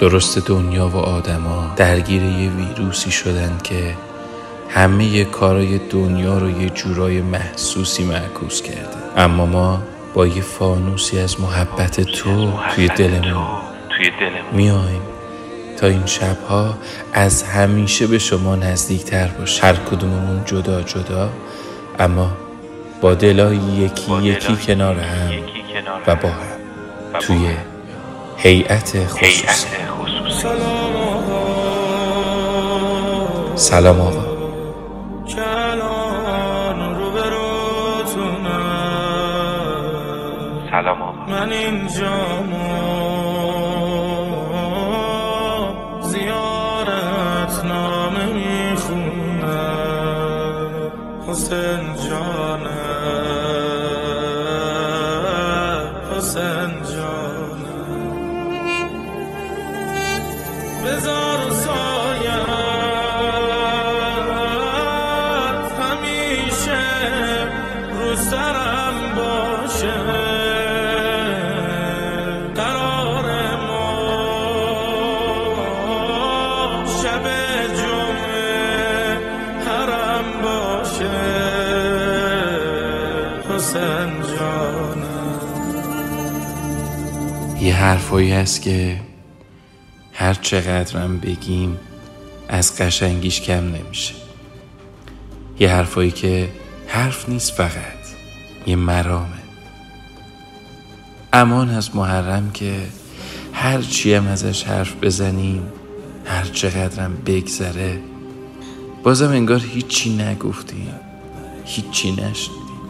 درست دنیا و آدما درگیر یه ویروسی شدن که همه کارای دنیا رو یه جورای محسوسی معکوس کرده. اما ما با یه فانوسی از محبت تو توی دلمون میایم. تا این شبها از همیشه به شما نزدیکتر باشه. هر کدوممون جدا جدا اما با دلای یکی یکی کنار هم و با هم توی هیئت خصوصی. سلام آقا. سلام آقا. من اینجا زیارت نامه می‌خونم. حسین جانم بذار سایت. همیشه رو سرم باشه. قرار ما شب جمعه حرم باشه. حسین جانم. یه حرفایی هست که هر چقدرم بگیم از قشنگیش کم نمیشه. یه حرفایی که حرف نیست فقط یه مرامه. امان از محرم که هر چی هم ازش حرف بزنیم هر چقدرم بگذره بازم انگار هیچی نگفتیم هیچی نشنیدیم.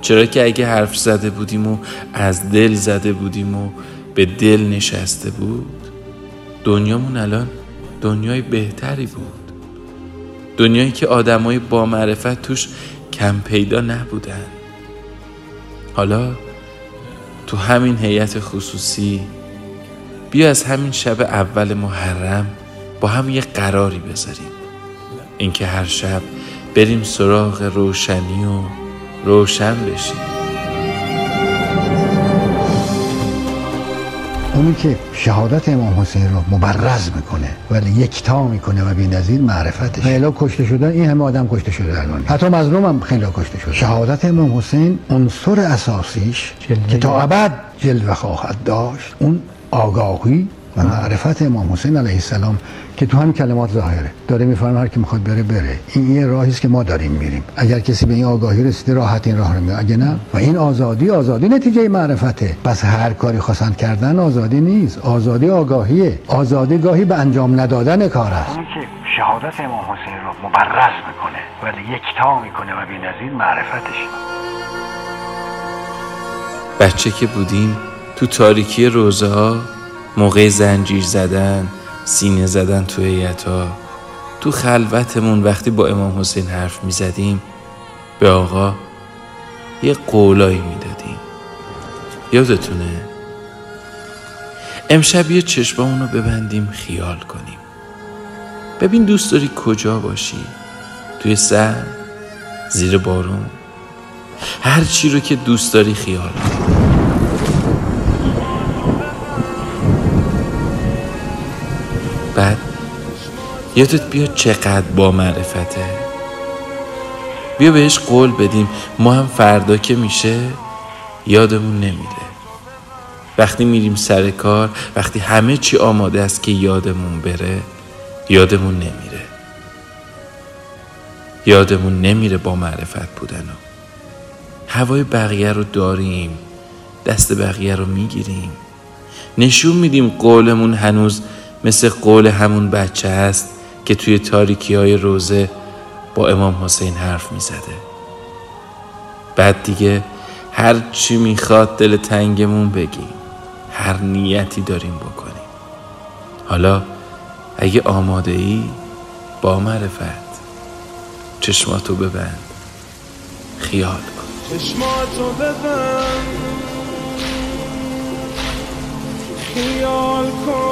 چرا که اگه حرف زده بودیم و از دل زده بودیم و به دل نشسته بود دنیامون الان دنیای بهتری بود. دنیایی که آدمای با معرفت توش کم پیدا نبودن. حالا تو همین هیئت خصوصی بیا از همین شب اول محرم با هم یه قراری بذاریم. اینکه هر شب بریم سراغ روشنی و روشن بشیم. اونی که شهادت امام حسین رو مبرز می‌کنه ولی یکتا می‌کنه و بی‌نظیر معرفتش. خیلی کشته شدن. این همه آدم کشته شده دنیا حتی مظلوم هم خیلی کشته شده. شهادت امام حسین عنصر اساسیش که تا ابد جلوه خواهد داشت اون آگاهی و معرفت امام حسین علیه السلام که تو همین کلمات ظاهره. داره میفرمه هر کی می‌خواد بره بره. این یه راهی است که ما داریم میریم. اگر کسی به این آگاهی رسیده راحت این راه رو میره اگه نه؟ و این آزادی آزادی نتیجه معرفته. پس هر کاری خواستن کردن آزادی نیست. آزادی آگاهیه. آزادی گاهی به انجام ندادن کار است. که شهادت امام حسین رو مبرز می‌کنه ولی یکتا می‌کنه و بی‌نظیر معرفتش. بچه که بودیم تو تاریکی روزه ها موقع زنجیر زدن سینه زدن تو هیئتا تو خلوتمون وقتی با امام حسین حرف می زدیم به آقا یه قولایی می دادیم یادتونه؟ امشب یه چشمامون رو ببندیم خیال کنیم. ببین دوست داری کجا باشی؟ توی سر؟ زیر بارون؟ هر چی رو که دوست داری خیال کن. بعد یادت بیا چقدر با معرفته؟ بیا بهش قول بدیم ما هم فردا که میشه یادمون نمیره. وقتی میریم سر کار وقتی همه چی آماده است که یادمون بره یادمون نمیره. یادمون نمیره با معرفت بودن و. هوای بقیه رو داریم دست بقیه رو می‌گیریم. نشون میدیم قولمون هنوز مثل قول همون بچه است که توی تاریکی های روزه با امام حسین حرف می زده. بعد دیگه هر چی می‌خواد دل تنگمون بگیم. هر نیتی داریم بکنیم. حالا اگه آماده ای با معرفت. چشماتو ببند. خیال کن. چشماتو ببند. خیال کن.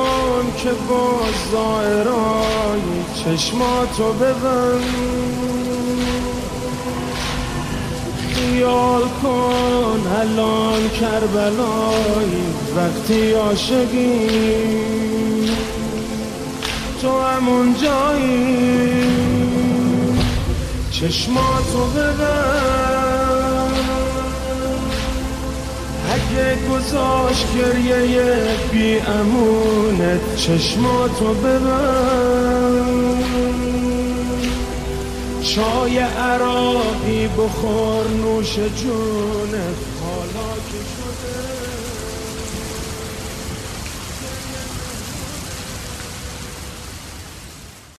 که با زائرای چشماتو ببند. خیال کن الان کربلایی وقتی عاشقی. تو همون جایی. چشماتو ببر اگه گذاشت گریه بی امونت چشماتو ببر چای عراقی بخور نوش جونت حالا که شده.